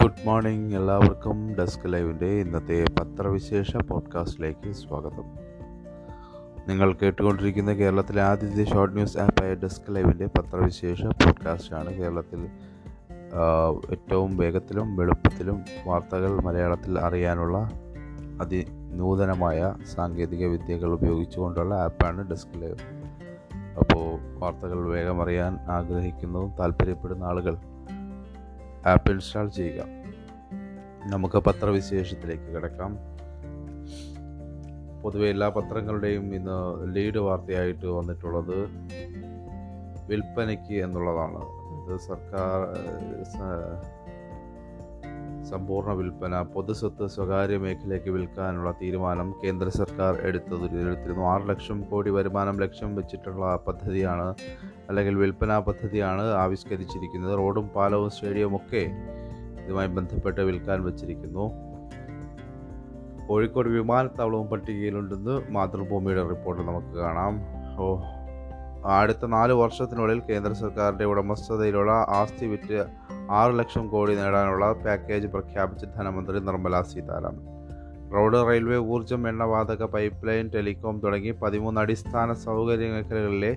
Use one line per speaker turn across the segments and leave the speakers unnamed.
Good morning എല്ലാവർക്കും desk ലൈവിന്റെ ഇന്നത്തെ പത്രവിശേഷ പോഡ്കാസ്റ്റിലേക്ക് സ്വാഗതം. നിങ്ങൾ കേട്ടുകൊണ്ടിരിക്കുന്ന കേരളത്തിലെ ആദ്യത്തെ ഷോർട്ട് ന്യൂസ് ആപ്പായ ഡെസ്ക് ലൈവിന്റെ പത്രവിശേഷ പോഡ്കാസ്റ്റാണ് കേരളത്തിൽ ഏറ്റവും വേഗത്തിലും വെളുപ്പത്തിലും വാർത്തകൾ മലയാളത്തിൽ അറിയാനുള്ള അതിനൂതനമായ സാങ്കേതിക വിദ്യകൾ ഉപയോഗിച്ചുകൊണ്ടുള്ള ആപ്പാണ് ഡെസ്ക് ലൈവ് അപ്പോൾ വാർത്തകൾ വേഗം അറിയാൻ ആഗ്രഹിക്കുന്നതും താല്പര്യപ്പെടുന്ന ആളുകൾ. ആപ്പ് ഇൻസ്റ്റാൾ ചെയ്യുക. നമുക്ക് പത്രവിശേഷത്തിലേക്ക് കിടക്കാം. പൊതുവെ എല്ലാ പത്രങ്ങളുടെയും ഇന്ന് ലീഡ് വാർത്തയായിട്ട് വന്നിട്ടുള്ളത് വിൽപ്പനയ്ക്ക് എന്നുള്ളതാണ്. ഇത് സർക്കാർ സമ്പൂർണ വിൽപ്പന പൊതുസ്വത്ത് സ്വകാര്യ മേഖലയ്ക്ക് വിൽക്കാനുള്ള തീരുമാനം കേന്ദ്ര സർക്കാർ എടുത്തത്. എടുത്തിരുന്നു ആറ് ലക്ഷം കോടി വരുമാനം ലക്ഷ്യം വെച്ചിട്ടുള്ള പദ്ധതിയാണ് അല്ലെങ്കിൽ വിൽപ്പനാ പദ്ധതിയാണ് ആവിഷ്കരിച്ചിരിക്കുന്നത്. റോഡും പാലവും സ്റ്റേഡിയവും ഒക്കെ ഇതുമായി ബന്ധപ്പെട്ട് വിൽക്കാൻ വെച്ചിരിക്കുന്നു. കോഴിക്കോട് വിമാനത്താവളവും പട്ടികയിലുണ്ടെന്ന് മാതൃഭൂമിയുടെ റിപ്പോർട്ട് നമുക്ക് കാണാം. ഓ അടുത്ത നാല് വർഷത്തിനുള്ളിൽ കേന്ദ്ര സർക്കാരിന്റെ ഉടമസ്ഥതയിലുള്ള ആസ്തി വിറ്റ് ആറ് ലക്ഷം കോടി നേടാനുള്ള പാക്കേജ് പ്രഖ്യാപിച്ച് ധനമന്ത്രി നിർമ്മല സീതാരാമൻ. റോഡ് റെയിൽവേ ഊർജം എണ്ണവാതക പൈപ്പ് ലൈൻ ടെലികോം തുടങ്ങി പതിമൂന്ന് അടിസ്ഥാന സൗകര്യ മേഖലകളിലെ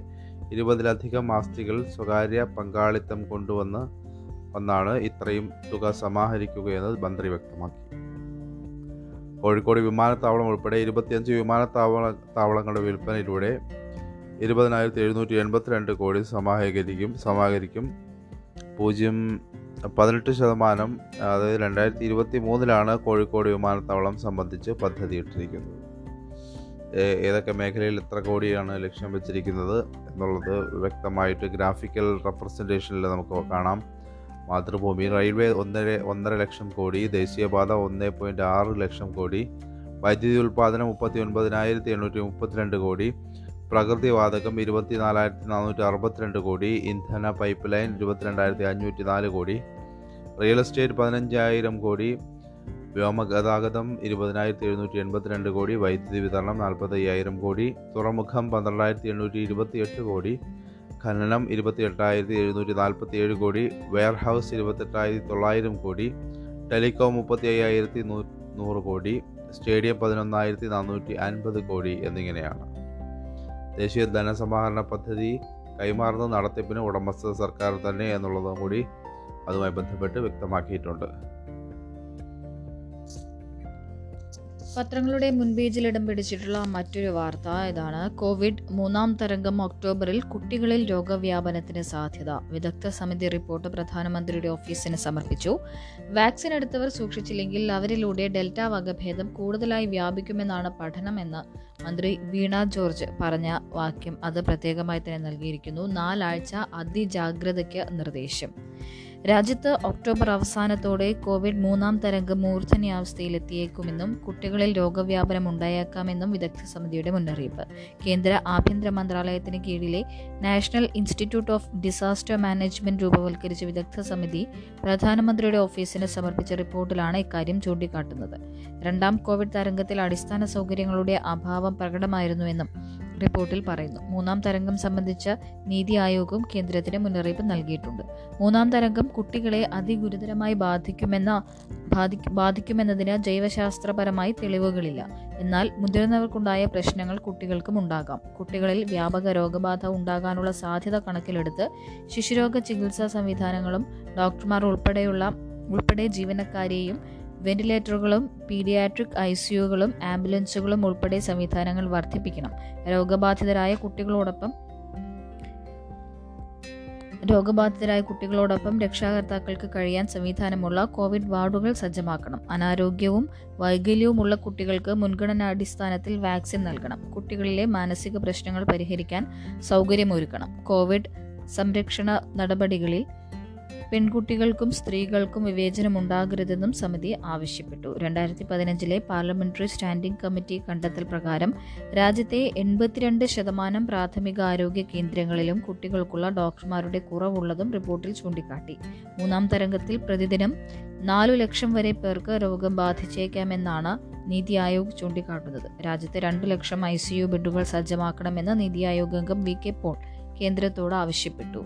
ഇരുപതിലധികം ആസ്തികൾ സ്വകാര്യ പങ്കാളിത്തം കൊണ്ടുവന്ന് വന്നാണ് ഇത്രയും തുക സമാഹരിക്കുകയെന്ന് മന്ത്രി വ്യക്തമാക്കി. കോഴിക്കോട് വിമാനത്താവളം ഉൾപ്പെടെ ഇരുപത്തിയഞ്ച് വിമാനത്താവള താവളങ്ങളുടെ വിൽപ്പനയിലൂടെ ഇരുപതിനായിരത്തി എഴുന്നൂറ്റി എൺപത്തിരണ്ട് കോടി സമാഹരിക്കും സമാഹരിക്കും. പൂജ്യം പതിനെട്ട് ശതമാനം അതായത് രണ്ടായിരത്തി ഇരുപത്തി മൂന്നിലാണ് കോഴിക്കോട് വിമാനത്താവളം സംബന്ധിച്ച് പദ്ധതി ഇട്ടിരിക്കുന്നത് ഏ- ഏതൊക്കെ മേഖലയിൽ എത്ര കോടിയാണ് ലക്ഷ്യം വെച്ചിരിക്കുന്നത് എന്നുള്ളത് വ്യക്തമായിട്ട് ഗ്രാഫിക്കൽ റെപ്രസെന്റേഷനിൽ നമുക്ക് കാണാം. മാതൃഭൂമി റെയിൽവേ ഒന്നര ഒന്നര ലക്ഷം കോടി ദേശീയപാത ഒന്ന് പോയിന്റ് ആറ് ലക്ഷം കോടി വൈദ്യുതി ഉൽപ്പാദനം മുപ്പത്തി ഒൻപതിനായിരത്തി എണ്ണൂറ്റി മുപ്പത്തിരണ്ട് കോടി പ്രകൃതിവാതകം ഇരുപത്തിനാലായിരത്തി നാനൂറ്റി അറുപത്തിരണ്ട് കോടി ഇന്ധന പൈപ്പ് ലൈൻ ഇരുപത്തിരണ്ടായിരത്തി അഞ്ഞൂറ്റി നാല് കോടി റിയൽ എസ്റ്റേറ്റ് പതിനഞ്ചായിരം കോടി വ്യോമഗതാഗതം ഇരുപതിനായിരത്തി എഴുന്നൂറ്റി എൺപത്തിരണ്ട് കോടി വൈദ്യുതി വിതരണം നാൽപ്പത്തി അയ്യായിരം കോടി തുറമുഖം പന്ത്രണ്ടായിരത്തി എണ്ണൂറ്റി ഇരുപത്തി എട്ട് കോടി ഖനനം ഇരുപത്തി എട്ടായിരത്തി എഴുന്നൂറ്റി നാൽപ്പത്തി ഏഴ് കോടി വെയർഹൗസ് ഇരുപത്തെട്ടായിരത്തി തൊള്ളായിരം കോടി ടെലികോം മുപ്പത്തി അയ്യായിരത്തി നൂറ് കോടി സ്റ്റേഡിയം പതിനൊന്നായിരത്തി നാനൂറ്റി അൻപത് കോടി എന്നിങ്ങനെയാണ്. ദേശീയ ധനസമാഹരണ പദ്ധതി കൈമാറുന്ന നടത്തിപ്പിന് ഉടമസ്ഥ സർക്കാർ തന്നെ എന്നുള്ളതും കൂടി അതുമായി ബന്ധപ്പെട്ട് വ്യക്തമാക്കിയിട്ടുണ്ട്.
പത്രങ്ങളുടെ മുൻപേജിൽ ഇടം പിടിച്ചിട്ടുള്ള മറ്റൊരു വാർത്ത ഇതാണ്. കോവിഡ് മൂന്നാം തരംഗം ഒക്ടോബറിൽ കുട്ടികളിൽ രോഗവ്യാപനത്തിന് സാധ്യത. വിദഗ്ധ സമിതി റിപ്പോർട്ട് പ്രധാനമന്ത്രിയുടെ ഓഫീസിന് സമർപ്പിച്ചു. വാക്സിൻ എടുത്തവർ സൂക്ഷിച്ചില്ലെങ്കിൽ അവരിലൂടെ ഡെൽറ്റ വകഭേദം കൂടുതലായി വ്യാപിക്കുമെന്നാണ് പഠനമെന്ന് മന്ത്രി വീണ ജോർജ് പറഞ്ഞ വാക്യം. അത് പ്രത്യേകമായി തന്നെ നൽകിയിരിക്കുന്നു. നാലാഴ്ച അതിജാഗ്രതയ്ക്ക് നിർദ്ദേശം. രാജ്യത്ത് ഒക്ടോബർ അവസാനത്തോടെ കോവിഡ് മൂന്നാം തരംഗം മൂർധന്യാവസ്ഥയിലെത്തിയേക്കുമെന്നും കുട്ടികളിൽ രോഗവ്യാപനം ഉണ്ടായേക്കാമെന്നും വിദഗ്ധ സമിതിയുടെ മുന്നറിയിപ്പ്. കേന്ദ്ര ആഭ്യന്തര മന്ത്രാലയത്തിന് കീഴിലെ national institute of disaster management രൂപവൽക്കരിച്ച വിദഗ്ധ സമിതി പ്രധാനമന്ത്രിയുടെ ഓഫീസിന് സമർപ്പിച്ച റിപ്പോർട്ടിലാണ് ഇക്കാര്യം ചൂണ്ടിക്കാട്ടുന്നത്. രണ്ടാം കോവിഡ് തരംഗത്തിൽ അടിസ്ഥാന സൗകര്യങ്ങളുടെ അഭാവം പ്രകടമായിരുന്നുവെന്നും റിപ്പോർട്ടിൽ പറയുന്നു. മൂന്നാം തരംഗം സംബന്ധിച്ച നീതി ആയോഗവും കേന്ദ്രത്തിന് മുന്നറിയിപ്പ് നൽകിയിട്ടുണ്ട്. മൂന്നാം തരംഗം കുട്ടികളെ അതിഗുരുതരമായി ബാധിക്കുമെന്ന ബാധി- ബാധിക്കുമെന്നതിന് ജൈവശാസ്ത്രപരമായി തെളിവുകളില്ല. എന്നാൽ മുതിർന്നവർക്കുണ്ടായ പ്രശ്നങ്ങൾ കുട്ടികൾക്കും ഉണ്ടാകാം. കുട്ടികളിൽ വ്യാപക രോഗബാധ ഉണ്ടാകാനുള്ള സാധ്യത കണക്കിലെടുത്ത് ശിശുരോഗ ചികിത്സാ സംവിധാനങ്ങളും ഡോക്ടർമാർ ഉൾപ്പെടെയുള്ള ഉൾപ്പെടെ ജീവനക്കാരെയും വെന്റിലേറ്ററുകളും പീഡിയാട്രിക് ഐ സിയുകളും ആംബുലൻസുകളും ഉൾപ്പെടെ സംവിധാനങ്ങൾ വർദ്ധിപ്പിക്കണം. രോഗബാധിതരായ കുട്ടികളോടൊപ്പം രോഗബാധിതരായ കുട്ടികളോടൊപ്പം രക്ഷാകർത്താക്കൾക്ക് കഴിയാൻ സംവിധാനമുള്ള കോവിഡ് വാർഡുകൾ സജ്ജമാക്കണം. അനാരോഗ്യവും വൈകല്യവുമുള്ള കുട്ടികൾക്ക് മുൻഗണനാടിസ്ഥാനത്തിൽ വാക്സിൻ നൽകണം. കുട്ടികളിലെ മാനസിക പ്രശ്നങ്ങൾ പരിഹരിക്കാൻ സൗകര്യമൊരുക്കണം. കോവിഡ് സംരക്ഷണ നടപടികളിൽ പെൺകുട്ടികൾക്കും സ്ത്രീകൾക്കും വിവേചനം വിവേചനമുണ്ടാകരുതെന്നും സമിതി ആവശ്യപ്പെട്ടു. രണ്ടായിരത്തി പതിനഞ്ചിലെ പാർലമെന്ററി സ്റ്റാൻഡിംഗ് കമ്മിറ്റി കണ്ടെത്തൽ പ്രകാരം രാജ്യത്തെ എൺപത്തിരണ്ട് ശതമാനം പ്രാഥമിക ആരോഗ്യ കേന്ദ്രങ്ങളിലും കുട്ടികൾക്കുള്ള ഡോക്ടർമാരുടെ കുറവുള്ളതും റിപ്പോർട്ടിൽ ചൂണ്ടിക്കാട്ടി. മൂന്നാം തരംഗത്തിൽ പ്രതിദിനം നാലു ലക്ഷം വരെ പേർക്ക് രോഗം ബാധിച്ചേക്കാമെന്നാണ് നീതി ആയോഗ് ചൂണ്ടിക്കാട്ടുന്നത്. രാജ്യത്തെ രണ്ടു ലക്ഷം ഐ സി യു ബെഡുകൾ സജ്ജമാക്കണമെന്ന് നീതി ആയോഗ് അംഗം വി കെ പോൾ കേന്ദ്രത്തോട് ആവശ്യപ്പെട്ടു.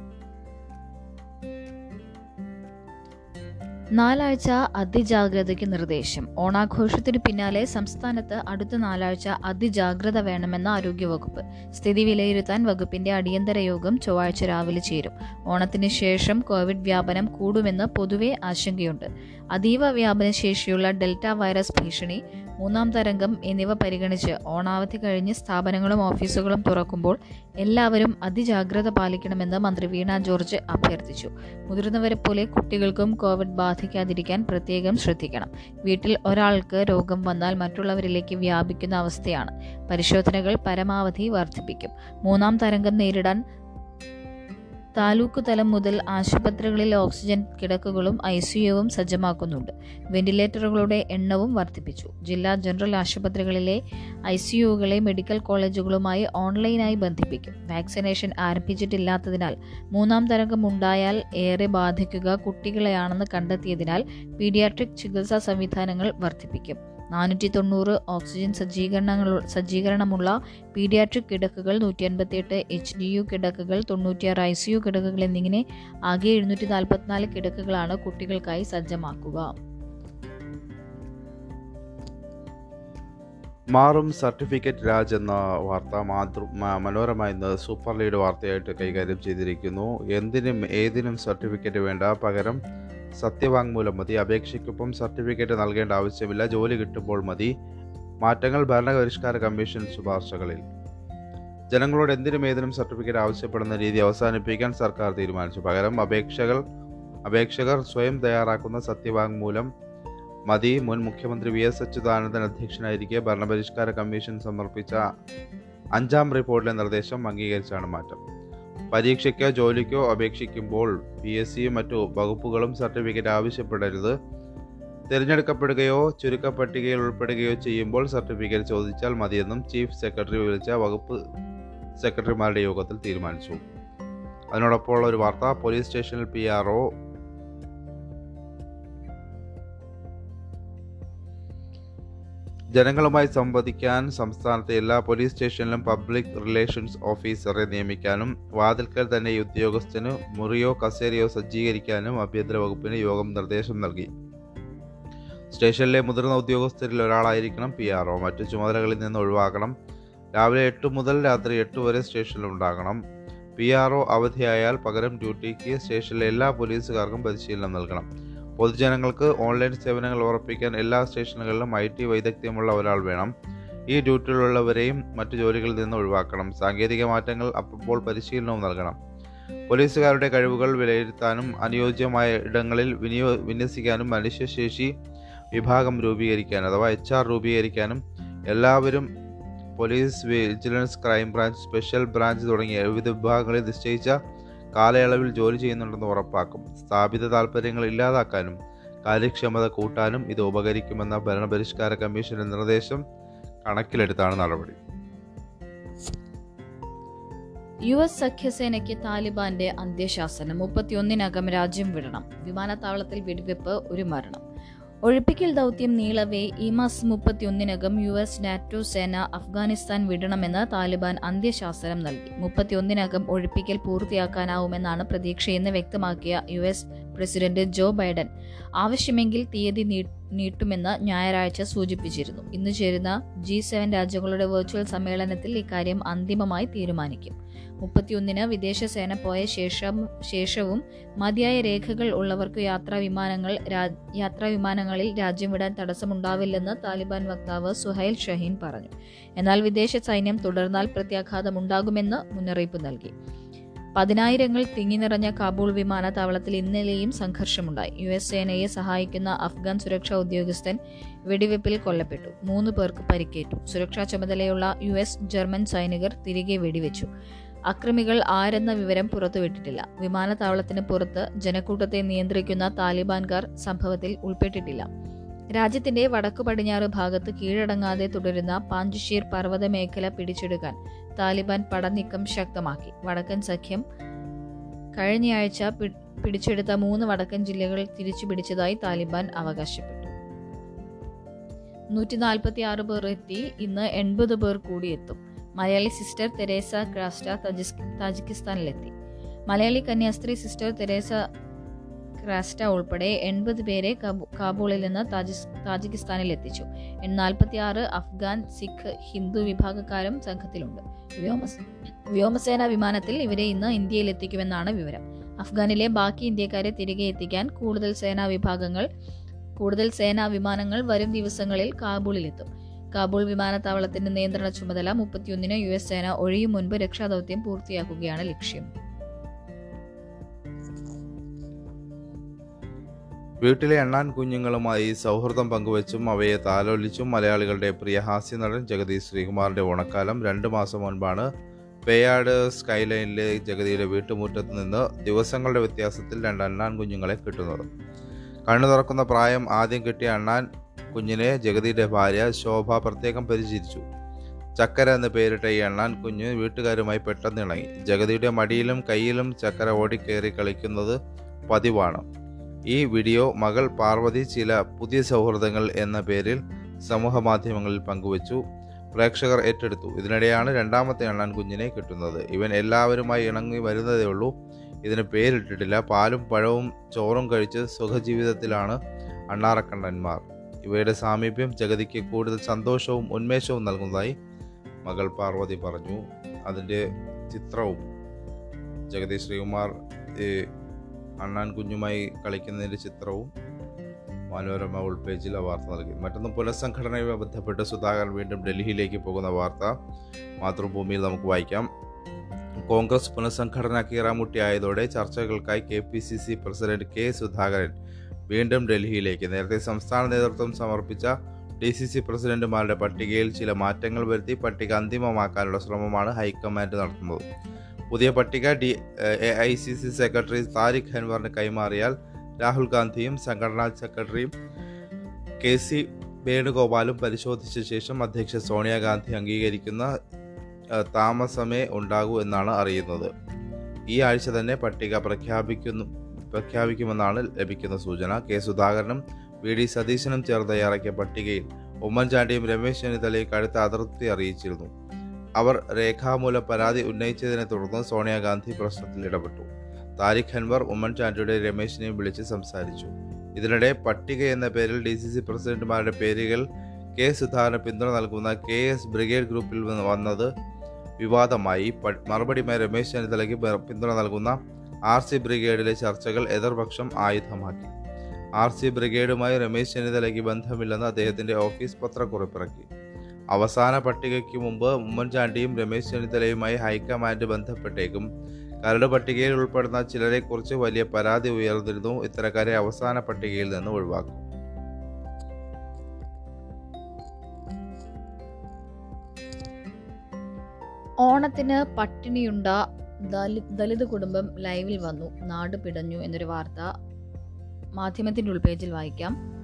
നാലാഴ്ച അതിജാഗ്രതയ്ക്ക് നിർദ്ദേശം. ഓണാഘോഷത്തിന് പിന്നാലെ സംസ്ഥാനത്ത് അടുത്ത നാലാഴ്ച അതിജാഗ്രത വേണമെന്ന ആരോഗ്യവകുപ്പ്. സ്ഥിതി വിലയിരുത്താൻ വകുപ്പിന്റെ അടിയന്തര യോഗം ചൊവ്വാഴ്ച രാവിലെ ചേരും. ഓണത്തിന് ശേഷം കോവിഡ് വ്യാപനം കൂടുമെന്ന് പൊതുവെ ആശങ്കയുണ്ട്. അതീവ വ്യാപനശേഷിയുള്ള ഡെൽറ്റ വൈറസ് ഭീഷണി മൂന്നാം തരംഗം എന്നിവ പരിഗണിച്ച് ഓണാവധി കഴിഞ്ഞ് സ്ഥാപനങ്ങളും ഓഫീസുകളും തുറക്കുമ്പോൾ എല്ലാവരും അതിജാഗ്രത പാലിക്കണമെന്ന് മന്ത്രി വീണ ജോർജ് അഭ്യർത്ഥിച്ചു. മുതിർന്നവരെ പോലെ കുട്ടികൾക്കും കോവിഡ് ബാധിക്കാതിരിക്കാൻ പ്രത്യേകം ശ്രദ്ധിക്കണം. വീട്ടിൽ ഒരാൾക്ക് രോഗം വന്നാൽ മറ്റുള്ളവരിലേക്ക് വ്യാപിക്കുന്ന അവസ്ഥയാണ്. പരിശോധനകൾ പരമാവധി വർദ്ധിപ്പിക്കും. മൂന്നാം തരംഗം നേരിടാൻ താലൂക്ക് തലം മുതൽ ആശുപത്രികളിൽ ഓക്സിജൻ കിടക്കുകളും ഐ സിയുവും സജ്ജമാക്കുന്നുണ്ട്. വെന്റിലേറ്ററുകളുടെ എണ്ണവും വർദ്ധിപ്പിച്ചു. ജില്ലാ ജനറൽ ആശുപത്രികളിലെ ഐ മെഡിക്കൽ കോളേജുകളുമായി ഓൺലൈനായി ബന്ധിപ്പിക്കും. വാക്സിനേഷൻ ആരംഭിച്ചിട്ടില്ലാത്തതിനാൽ മൂന്നാം തരംഗം ഉണ്ടായാൽ ഏറെ ബാധിക്കുക കുട്ടികളെയാണെന്ന് കണ്ടെത്തിയതിനാൽ പീഡിയാട്രിക് ചികിത്സാ സംവിധാനങ്ങൾ വർദ്ധിപ്പിക്കും. നാനൂറ്റി തൊണ്ണൂറ് ഓക്സിജൻ സജ്ജീകരണങ്ങൾ സജ്ജീകരണമുള്ള പീഡിയാട്രിക് കിടക്കുകൾ നൂറ്റി അൻപത്തിയെട്ട് എച്ച് ഡി യു കിടക്കുകൾ തൊണ്ണൂറ്റിയാറ് ഐ സി യു കിടക്കുകൾ എന്നിങ്ങനെ ആകെ എഴുന്നൂറ്റി നാൽപ്പത്തിനാല് കിടക്കുകളാണ് കുട്ടികൾക്കായി സജ്ജമാക്കുക.
മാറും സർട്ടിഫിക്കറ്റ് രാജ് എന്ന വാർത്ത മാതൃ മനോരമ ഇന്ന് സൂപ്പർ ലീഡ് വാർത്തയായിട്ട് കൈകാര്യം ചെയ്തിരിക്കുന്നു. എന്തിനും ഏതിനും സർട്ടിഫിക്കറ്റ് വേണ്ട. പകരം സത്യവാങ്മൂലം മതി. അപേക്ഷയ്ക്കൊപ്പം സർട്ടിഫിക്കറ്റ് നൽകേണ്ട ആവശ്യമില്ല. ജോലി കിട്ടുമ്പോൾ മതി. മാറ്റങ്ങൾ ഭരണപരിഷ്കാര കമ്മീഷൻ ശുപാർശകളിൽ. ജനങ്ങളോട് എന്തിനും ഏതിനും സർട്ടിഫിക്കറ്റ് ആവശ്യപ്പെടുന്ന രീതി അവസാനിപ്പിക്കാൻ സർക്കാർ തീരുമാനിച്ചു. പകരം അപേക്ഷകൾ അപേക്ഷകർ സ്വയം തയ്യാറാക്കുന്ന സത്യവാങ്മൂലം മതി. മുൻ മുഖ്യമന്ത്രി വി എസ് അച്യുതാനന്ദൻ അധ്യക്ഷനായിരിക്കെ ഭരണപരിഷ്കാര കമ്മീഷൻ സമർപ്പിച്ച അഞ്ചാം റിപ്പോർട്ടിലെ നിർദ്ദേശം അംഗീകരിച്ചാണ് മാറ്റം. പരീക്ഷയ്ക്കോ ജോലിക്കോ അപേക്ഷിക്കുമ്പോൾ പി എസ് സിയും മറ്റു വകുപ്പുകളും സർട്ടിഫിക്കറ്റ് ആവശ്യപ്പെടരുത്. തിരഞ്ഞെടുക്കപ്പെടുകയോ ചുരുക്കപ്പട്ടികയിൽ ഉൾപ്പെടുകയോ ചെയ്യുമ്പോൾ സർട്ടിഫിക്കറ്റ് ചോദിച്ചാൽ മതിയെന്നും ചീഫ് സെക്രട്ടറി വിളിച്ച വകുപ്പ് സെക്രട്ടറിമാരുടെ യോഗത്തിൽ തീരുമാനിച്ചു. അതിനോടൊപ്പമുള്ള ഒരു വാർത്ത പോലീസ് സ്റ്റേഷനിൽ പി ആർ ജനങ്ങളുമായി സംവദിക്കാൻ സംസ്ഥാനത്തെ എല്ലാ പോലീസ് സ്റ്റേഷനിലും പബ്ലിക് റിലേഷൻസ് ഓഫീസറെ നിയമിക്കാനും വാതിൽക്കൽ തന്നെ ഉദ്യോഗസ്ഥന് മുറിയോ കസേരയോ സജ്ജീകരിക്കാനും ആഭ്യന്തര വകുപ്പിന് യോഗം നിർദ്ദേശം നൽകി. സ്റ്റേഷനിലെ മുതിർന്ന ഉദ്യോഗസ്ഥരിൽ ഒരാളായിരിക്കണം പി ആർ മറ്റു ചുമതലകളിൽ നിന്ന് ഒഴിവാക്കണം. രാവിലെ എട്ട് മുതൽ രാത്രി എട്ട് വരെ സ്റ്റേഷനിൽ ഉണ്ടാകണം. പി ആർ ഒ അവധിയായാൽ പകരം ഡ്യൂട്ടിക്ക് സ്റ്റേഷനിലെ എല്ലാ പോലീസുകാർക്കും പരിശീലനം നൽകണം. പൊതുജനങ്ങൾക്ക് ഓൺലൈൻ സേവനങ്ങൾ ഉറപ്പിക്കാൻ എല്ലാ സ്റ്റേഷനുകളിലും ഐ ടി വൈദഗ്ധ്യമുള്ള ഒരാൾ വേണം. ഈ ഡ്യൂട്ടിയിലുള്ളവരെയും മറ്റു ജോലികളിൽ നിന്ന് ഒഴിവാക്കണം. സാങ്കേതിക മാറ്റങ്ങൾ അപ്പോൾ പരിശീലനവും നൽകണം. പോലീസുകാരുടെ കഴിവുകൾ വിലയിരുത്താനും അനുയോജ്യമായ ഇടങ്ങളിൽ വിനിയോ വിന്യസിക്കാനും മനുഷ്യശേഷി വിഭാഗം രൂപീകരിക്കാൻ അഥവാ എച്ച് ആർ രൂപീകരിക്കാനും എല്ലാവരും police vigilance crime branch special branch തുടങ്ങിയ വിവിധ വിഭാഗങ്ങളിൽ നിശ്ചയിച്ച കാലയളവിൽ ജോലി ചെയ്യുന്നുണ്ടെന്ന് ഉറപ്പാക്കും. സ്ഥാപിത താൽപ്പര്യങ്ങൾ ഇല്ലാതാക്കാനും കാര്യക്ഷമത കൂട്ടാനും ഇത് ഉപകരിക്കുമെന്ന ഭരണപരിഷ്കാര കമ്മീഷന്റെ നിർദ്ദേശം കണക്കിലെടുത്താണ് നടപടി.
U S സഖ്യസേനയ്ക്ക് താലിബാന്റെ അന്ത്യശാസനം. മുപ്പത്തിയൊന്നിനകം രാജ്യം വിടണം. വിമാനത്താവളത്തിൽ വെടിവെപ്പ് ഒരു മരണം. ഒഴിപ്പിക്കൽ ദൗത്യം നീളവേ ഈ മാസം മുപ്പത്തിയൊന്നിനകം യു എസ് നാറ്റോ സേന അഫ്ഗാനിസ്ഥാൻ വിടണമെന്ന് താലിബാൻ അന്ത്യശാസനം നൽകി. മുപ്പത്തിയൊന്നിനകം ഒഴിപ്പിക്കൽ പൂർത്തിയാക്കാനാവുമെന്നാണ് പ്രതീക്ഷയെന്ന് വ്യക്തമാക്കിയ U S president Joe Biden. ആവശ്യമെങ്കിൽ തീയതി നീട്ടുമെന്ന് ഞായറാഴ്ച സൂചിപ്പിച്ചിരുന്നു. ഇന്ന് ചേരുന്ന ജി രാജ്യങ്ങളുടെ വെർച്വൽ സമ്മേളനത്തിൽ ഇക്കാര്യം അന്തിമമായി തീരുമാനിക്കും. മുപ്പത്തിയൊന്നിന് വിദേശ സേന പോയ ശേഷം ശേഷവും മതിയായ രേഖകൾ ഉള്ളവർക്ക് യാത്രാ വിമാനങ്ങൾ യാത്രാ വിമാനങ്ങളിൽ രാജ്യം വിടാൻ തടസ്സമുണ്ടാവില്ലെന്ന് താലിബാൻ വക്താവ് സുഹൈൽ ഷഹീൻ പറഞ്ഞു. എന്നാൽ വിദേശ സൈന്യം തുടർന്നാൽ പ്രത്യാഘാതം പ്രത്യാഘാതമുണ്ടാകുമെന്ന് മുന്നറിയിപ്പ് നൽകി. പതിനായിരങ്ങൾ തിങ്ങിനിറഞ്ഞ കാബൂൾ വിമാനത്താവളത്തിൽ ഇന്നലെയും സംഘർഷമുണ്ടായി. യു എസ് സേനയെ സഹായിക്കുന്ന അഫ്ഗാൻ സുരക്ഷാ ഉദ്യോഗസ്ഥൻ വെടിവെപ്പിൽ കൊല്ലപ്പെട്ടു. മൂന്ന് പേർക്ക് പരിക്കേറ്റു. സുരക്ഷാ ചുമതലയുള്ള യു എസ് ജർമ്മൻ സൈനികർ തിരികെ വെടിവെച്ചു. അക്രമികൾ ആരെന്ന വിവരം പുറത്തുവിട്ടിട്ടില്ല. വിമാനത്താവളത്തിന് പുറത്ത് ജനക്കൂട്ടത്തെ നിയന്ത്രിക്കുന്ന താലിബാൻകാർ സംഭവത്തിൽ ഉൾപ്പെട്ടിട്ടില്ല. രാജ്യത്തിന്റെ വടക്കു പടിഞ്ഞാറ് ഭാഗത്ത് കീഴടങ്ങാതെ തുടരുന്ന പാഞ്ചുഷീർ പർവത മേഖല പിടിച്ചെടുക്കാൻ താലിബാൻ പടനീക്കം ശക്തമാക്കി. വടക്കൻ സഖ്യം കഴിഞ്ഞയാഴ്ച പിടിച്ചെടുത്ത മൂന്ന് വടക്കൻ ജില്ലകൾ തിരിച്ചു പിടിച്ചതായി താലിബാൻ അവകാശപ്പെട്ടു. നൂറ്റി നാൽപ്പത്തി ആറ് പേർ എത്തി ഇന്ന് എൺപത് പേർ കൂടി എത്തും. മലയാളി സിസ്റ്റർ തെരേസ ക്രാസ്റ്റ തജിസ് താജിക്കിസ്ഥാനിലെത്തി. മലയാളി കന്യാസ്ത്രീ സിസ്റ്റർ തെരേസ ക്രാസ്റ്റ ഉൾപ്പെടെ എൺപത് പേരെ കാബൂ- കാബൂളിൽ നിന്ന് താജിസ് താജിക്കിസ്ഥാനിൽ എത്തിച്ചു നാൽപ്പത്തി ആറ് അഫ്ഗാൻ സിഖ് ഹിന്ദു വിഭാഗക്കാരും സംഘത്തിലുണ്ട്. വ്യോമസ് വ്യോമസേന വിമാനത്തിൽ ഇവരെ ഇന്ന് ഇന്ത്യയിൽ എത്തിക്കുമെന്നാണ് വിവരം. അഫ്ഗാനിലെ ബാക്കി ഇന്ത്യക്കാരെ തിരികെ എത്തിക്കാൻ കൂടുതൽ സേനാ വിഭാഗങ്ങൾ കൂടുതൽ സേനാ വിമാനങ്ങൾ വരും ദിവസങ്ങളിൽ കാബൂളിലെത്തും. കാബൂൾ വിമാനത്താവളത്തിന്റെ നിയന്ത്രണ ചുമതല മുപ്പത്തിയൊന്നിന് യു എസ് സേന ഒഴിയും മുൻപ് രക്ഷാദൌത്യം പൂർത്തിയാക്കുകയാണ് ലക്ഷ്യം.
വീട്ടിലെ എണ്ണാൻ കുഞ്ഞുങ്ങളുമായി സൗഹൃദം പങ്കുവച്ചും അവയെ താലോലിച്ചും മലയാളികളുടെ പ്രിയ ഹാസ്യ നടൻ ജഗതി ശ്രീകുമാറിന്റെ ഓണക്കാലം രണ്ട് മാസം മുൻപാണ് പേയാട് സ്കൈലൈനിലെ ജഗതിയുടെ വീട്ടുമുറ്റത്ത് നിന്ന് ദിവസങ്ങളുടെ വ്യത്യാസത്തിൽ രണ്ട് അണ്ണാൻ കുഞ്ഞുങ്ങളെ കിട്ടുന്നത്. കണ്ണു തുറക്കുന്ന പ്രായം ആദ്യം കിട്ടിയ അണ്ണാൻ കുഞ്ഞിനെ ജഗതിയുടെ ഭാര്യ ശോഭ പ്രത്യേകം പരിചരിച്ചു. ചക്കര എന്ന് പേരിട്ട ഈ എണ്ണാൻ കുഞ്ഞ് വീട്ടുകാരുമായി പെട്ടെന്ന് ഇണങ്ങി. ജഗതിയുടെ മടിയിലും കയ്യിലും ചക്കര ഓടിക്കയറി കളിക്കുന്നത് പതിവാണ്. ഈ വീഡിയോ മകൾ പാർവതി ചില പുതിയ സൗഹൃദങ്ങൾ എന്ന പേരിൽ സമൂഹ മാധ്യമങ്ങളിൽ പങ്കുവച്ചു പ്രേക്ഷകർ ഏറ്റെടുത്തു. ഇതിനിടെയാണ് രണ്ടാമത്തെ എണ്ണാൻ കുഞ്ഞിനെ കിട്ടുന്നത്. ഇവൻ എല്ലാവരുമായി ഇണങ്ങി വരുന്നതേ ഉള്ളൂ. ഇതിന് പേരിട്ടിട്ടില്ല. പാലും പഴവും ചോറും കഴിച്ച് സുഖജീവിതത്തിലാണ് അണ്ണാറക്കണ്ണന്മാർ. ഇവയുടെ സാമീപ്യം ജഗതിക്ക് കൂടുതൽ സന്തോഷവും ഉന്മേഷവും നൽകുന്നതായി മകൾ പാർവതി പറഞ്ഞു. അതിന്റെ ചിത്രവും ജഗതി ശ്രീകുമാർ അണ്ണാൻ കുഞ്ഞുമായി കളിക്കുന്നതിന്റെ ചിത്രവും മനോരമ ഉൾപേജിൽ ആ വാർത്ത നൽകി. മറ്റൊന്ന് പുനഃസംഘടനയുമായി ബന്ധപ്പെട്ട് സുധാകരൻ വീണ്ടും ഡൽഹിയിലേക്ക് പോകുന്ന വാർത്ത മാതൃഭൂമിയിൽ നമുക്ക് വായിക്കാം. കോൺഗ്രസ് പുനഃസംഘടന കീറാമുട്ടിയായതോടെ ചർച്ചകൾക്കായി K P C C president K Sudhakaran വീണ്ടും ഡൽഹിയിലേക്ക്. നേരത്തെ സംസ്ഥാന നേതൃത്വം സമർപ്പിച്ച ഡി സി സി പ്രസിഡന്റുമാരുടെ പട്ടികയിൽ ചില മാറ്റങ്ങൾ വരുത്തി പട്ടിക അന്തിമമാക്കാനുള്ള ശ്രമമാണ് ഹൈക്കമാൻഡ് നടത്തുന്നത്. പുതിയ പട്ടിക D A I C C secretary Tariq അൻവറിന് കൈമാറിയാൽ രാഹുൽ ഗാന്ധിയും സംഘടനാ സെക്രട്ടറിയും കെ സി വേണുഗോപാലും പരിശോധിച്ച ശേഷം അധ്യക്ഷ സോണിയാഗാന്ധി അംഗീകരിക്കുന്ന താമസമേ ഉണ്ടാകൂ എന്നാണ് അറിയുന്നത്. ഈ ആഴ്ച തന്നെ പട്ടിക പ്രഖ്യാപിക്കുന്നു പ്രഖ്യാപിക്കുമെന്നാണ് ലഭിക്കുന്ന സൂചന. കെ സുധാകരനും വി ഡി സതീശനും ചേർന്ന് തയ്യാറാക്കിയ പട്ടികയിൽ ഉമ്മൻചാണ്ടിയും രമേശ് ചെന്നിത്തലയും കടുത്ത അതൃപ്തി അറിയിച്ചിരുന്നു. അവർ രേഖാമൂലം പരാതി ഉന്നയിച്ചതിനെ തുടർന്ന് സോണിയാഗാന്ധി പ്രശ്നത്തിൽ ഇടപെട്ടു. താരിഖ് അൻവർ ഉമ്മൻചാണ്ടിയുടെ രമേശിനെയും വിളിച്ച് സംസാരിച്ചു. ഇതിനിടെ പട്ടിക എന്ന പേരിൽ ഡി സി സി പ്രസിഡന്റുമാരുടെ പേരുകൾ കെ സുധാകരന് പിന്തുണ നൽകുന്ന കെ എസ് ബ്രിഗേഡ് ഗ്രൂപ്പിൽ വന്നത് വിവാദമായി. മറുപടിയുമായി രമേശ് ചെന്നിത്തലയ്ക്ക് പിന്തുണ നൽകുന്ന ആർ സി ബ്രിഗേഡിലെ ചർച്ചകൾ എതിർപക്ഷം ആയുധമാക്കി. ആർ സി ബ്രിഗേഡുമായി രമേശ് ചെന്നിത്തലയ്ക്ക് ബന്ധമില്ലെന്ന് അദ്ദേഹത്തിന്റെ ഓഫീസ് പത്രക്കുറിപ്പിറക്കി. അവസാന പട്ടികയ്ക്ക് മുമ്പ് ഉമ്മൻചാണ്ടിയും രമേശ് ചെന്നിത്തലയുമായി ഹൈക്കമാൻഡ് ബന്ധപ്പെട്ടേക്കും. കരട് പട്ടികയിൽ ഉൾപ്പെടുന്ന ചിലരെക്കുറിച്ച് വലിയ പരാതി ഉയർന്നിരുന്നു. ഇത്തരക്കാരെ അവസാന പട്ടികയിൽ നിന്ന് ഒഴിവാക്കും.
ഓണത്തിന് പട്ടിണിയുണ്ട ദലിത് കുടുംബം ലൈവിൽ വന്നു. നാട് പിടഞ്ഞു എന്നൊരു വാർത്ത മാധ്യമത്തിന്റെ ഉൾപേജിൽ വായിക്കാം.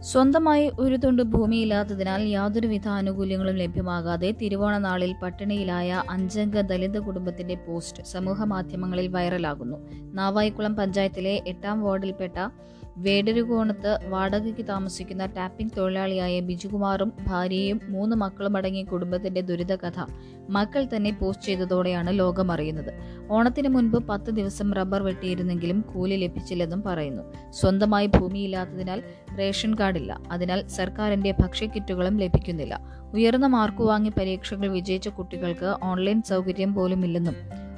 സ്വന്തമായി ഒരു തുണ്ട് ഭൂമിയില്ലാത്തതിനാൽ യാതൊരുവിധ ആനുകൂല്യങ്ങളും ലഭ്യമാകാതെ തിരുവോണ നാളിൽ പട്ടിണിയിലായ അഞ്ചംഗ ദലിത് കുടുംബത്തിന്റെ പോസ്റ്റ് സമൂഹ മാധ്യമങ്ങളിൽ വൈറലാകുന്നു. നാവായിക്കുളം പഞ്ചായത്തിലെ എട്ടാം വാർഡിൽപ്പെട്ട വേടരുകോണത്ത് വാടകയ്ക്ക് താമസിക്കുന്ന ടാപ്പിംഗ് തൊഴിലാളിയായ ബിജുകുമാറും ഭാര്യയും മൂന്ന് മക്കളും അടങ്ങിയ കുടുംബത്തിന്റെ ദുരിതകഥ മക്കൾ തന്നെ പോസ്റ്റ് ചെയ്തതോടെയാണ് ലോകം അറിയുന്നത് ഓണത്തിന് മുൻപ് പത്ത് ദിവസം റബ്ബർ വെട്ടിയിരുന്നെങ്കിലും കൂലി ലഭിച്ചില്ലെന്നും പറയുന്നു. സ്വന്തമായി ഭൂമിയില്ലാത്തതിനാൽ റേഷൻ കാർഡില്ല. അതിനാൽ സർക്കാരിന്റെ ഭക്ഷ്യക്കിറ്റുകളും ലഭിക്കുന്നില്ല. ഉയർന്ന മാർക്ക് വാങ്ങി പരീക്ഷകൾ വിജയിച്ച കുട്ടികൾക്ക് ഓൺലൈൻ സൗകര്യം പോലും ഇല്ലെന്നും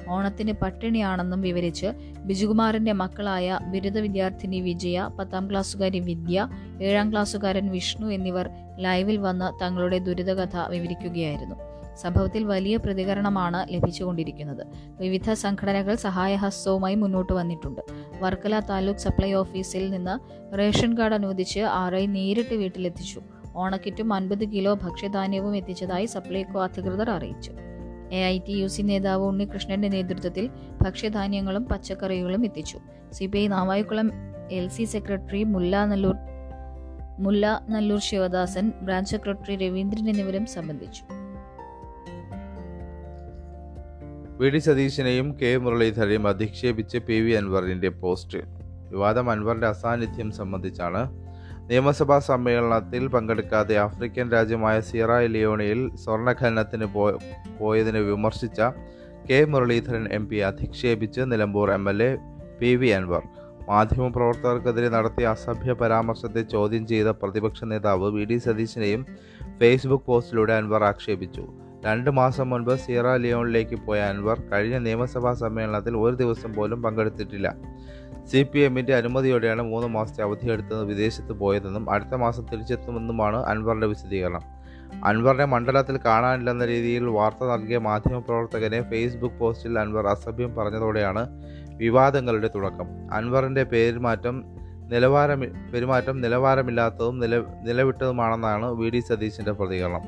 ഓണത്തിന് പട്ടിണിയാണെന്നും വിവരിച്ച് ബിജുകുമാറിന്റെ മക്കളായ ബിരുദ വിദ്യാർത്ഥിനി വിജയ പത്താം ക്ലാസ്സുകാരി വിദ്യ ഏഴാം ക്ലാസ്സുകാരൻ വിഷ്ണു എന്നിവർ ലൈവിൽ വന്ന് തങ്ങളുടെ ദുരിതകഥ വിവരിക്കുകയായിരുന്നു. സംഭവത്തിൽ വലിയ പ്രതികരണമാണ് ലഭിച്ചുകൊണ്ടിരിക്കുന്നത്. വിവിധ സംഘടനകൾ സഹായഹസ്തവുമായി മുന്നോട്ട് വന്നിട്ടുണ്ട്. വർക്കല താലൂക്ക് സപ്ലൈ ഓഫീസിൽ നിന്ന് റേഷൻ കാർഡ് അനുവദിച്ച് ആറായി നേരിട്ട് വീട്ടിലെത്തിച്ചു. ഓണക്കിറ്റും അൻപത് കിലോ ഭക്ഷ്യധാന്യവും എത്തിച്ചതായി സപ്ലൈകോ അധികൃതർ അറിയിച്ചു. A I T U C നേതാവ് ഉണ്ണികൃഷ്ണന്റെ നേതൃത്വത്തിൽ ഭക്ഷ്യധാന്യങ്ങളും പച്ചക്കറികളും എത്തിച്ചു. C P I Navaikulam L C secretary Mulla Nallur Mulla Nallur Sivadasan branch secretary Raveendran എന്നിവരും സംബന്ധിച്ചു.
വി ഡി സതീശനെയും കെ മുരളീധരെയും അധിക്ഷേപിച്ച് പി വി അൻവറിന്റെ പോസ്റ്റ്. വിവാദം അൻവറിന്റെ അസാന്നിധ്യം സംബന്ധിച്ചാണ് നിയമസഭാ സമ്മേളനത്തിൽ പങ്കെടുക്കാതെ ആഫ്രിക്കൻ രാജ്യമായ സിയറ ലിയോണിയിൽ സ്വർണഖനനത്തിന് പോയതിനെ വിമർശിച്ച K. Muraleedharan M P അധിക്ഷേപിച്ച് Nilambur M L A P V Anvar. മാധ്യമപ്രവർത്തകർക്കെതിരെ നടത്തിയ അസഭ്യ പരാമർശത്തെ ചോദ്യം ചെയ്ത പ്രതിപക്ഷ നേതാവ് വി ഡി സതീശിനെയും ഫേസ്ബുക്ക് പോസ്റ്റിലൂടെ അൻവർ ആക്ഷേപിച്ചു. രണ്ട് മാസം മുൻപ് സിയറ ലിയോണിലേക്ക് പോയ അൻവർ കഴിഞ്ഞ നിയമസഭാ സമ്മേളനത്തിൽ ഒരു ദിവസം പോലും പങ്കെടുത്തിട്ടില്ല. സി പി എമ്മിന്റെ അനുമതിയോടെയാണ് മൂന്ന് മാസത്തെ അവധിയെടുത്ത് വിദേശത്ത് പോയതെന്നും അടുത്ത മാസം തിരിച്ചെത്തുമെന്നുമാണ് അൻവറിന്റെ വിശദീകരണം. അൻവറിനെ മണ്ഡലത്തിൽ കാണാനില്ലെന്ന രീതിയിൽ വാർത്ത നൽകിയ മാധ്യമപ്രവർത്തകനെ ഫേസ്ബുക്ക് പോസ്റ്റിൽ അൻവർ അസഭ്യം പറഞ്ഞതോടെയാണ് വിവാദങ്ങളുടെ തുടക്കം. അൻവറിന്റെ പെരുമാറ്റം നിലവാരം പെരുമാറ്റം നിലവാരമില്ലാത്തതും നില നിലവിട്ടതുമാണെന്നാണ് വി ഡി സതീശിന്റെ പ്രതികരണം.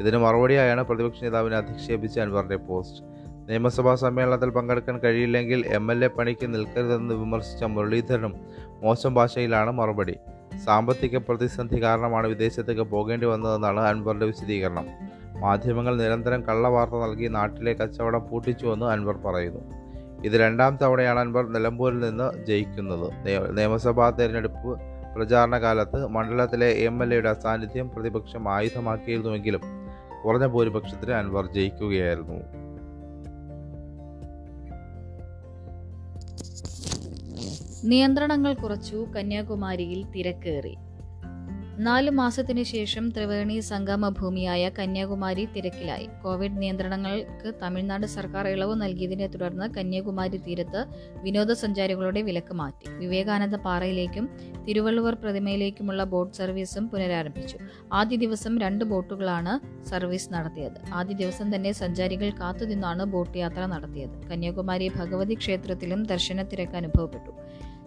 ഇതിന് മറുപടിയായാണ് പ്രതിപക്ഷ നേതാവിനെ അധിക്ഷേപിച്ച അൻവറിന്റെ പോസ്റ്റ്. നിയമസഭാ സമ്മേളനത്തിൽ പങ്കെടുക്കാൻ കഴിയില്ലെങ്കിൽ എം എൽ എ പണിക്ക് നിൽക്കരുതെന്ന് വിമർശിച്ച മുരളീധരനും മോശം ഭാഷയിലാണ് മറുപടി. സാമ്പത്തിക പ്രതിസന്ധി കാരണമാണ് വിദേശത്തേക്ക് പോകേണ്ടി വന്നതെന്നാണ് അൻവറിന്റെ വിശദീകരണം. മാധ്യമങ്ങൾ നിരന്തരം കള്ളവാർത്ത നൽകി നാട്ടിലെ കച്ചവടം പൂട്ടിച്ചുവെന്ന് അൻവർ പറയുന്നു. ഇത് രണ്ടാം തവണയാണ് അൻവർ നിലമ്പൂരിൽ നിന്ന് ജയിക്കുന്നത്. നിയമസഭാ തെരഞ്ഞെടുപ്പ് പ്രചാരണ കാലത്ത് മണ്ഡലത്തിലെ എം എൽ എയുടെ അസാന്നിധ്യം പ്രതിപക്ഷം ആയുധമാക്കിയിരുന്നുവെങ്കിലും കുറഞ്ഞ ഭൂരിപക്ഷത്തിന് അൻവർ ജയിക്കുകയായിരുന്നു.
നിയന്ത്രണങ്ങൾ കുറച്ചു കന്യാകുമാരിയിൽ തിരക്കേറി. നാല് മാസത്തിനു ശേഷം ത്രിവേണി സംഗമ ഭൂമിയായ കന്യാകുമാരി തിരക്കിലായി. കോവിഡ് നിയന്ത്രണങ്ങൾക്ക് തമിഴ്നാട് സർക്കാർ ഇളവ് നൽകിയതിനെ തുടർന്ന് കന്യാകുമാരി തീരത്ത് വിനോദസഞ്ചാരികളുടെ വിലക്ക് മാറ്റി. വിവേകാനന്ദ പാറയിലേക്കും തിരുവള്ളുവർ പ്രതിമയിലേക്കുമുള്ള ബോട്ട് സർവീസും പുനരാരംഭിച്ചു. ആദ്യ ദിവസം രണ്ട് ബോട്ടുകളാണ് സർവീസ് നടത്തിയത്. ആദ്യ ദിവസം തന്നെ സഞ്ചാരികൾ കാത്തുനിന്നാണ് ബോട്ട് യാത്ര നടത്തിയത്. കന്യാകുമാരി ഭഗവതി ക്ഷേത്രത്തിലും ദർശന തിരക്ക് അനുഭവപ്പെട്ടു.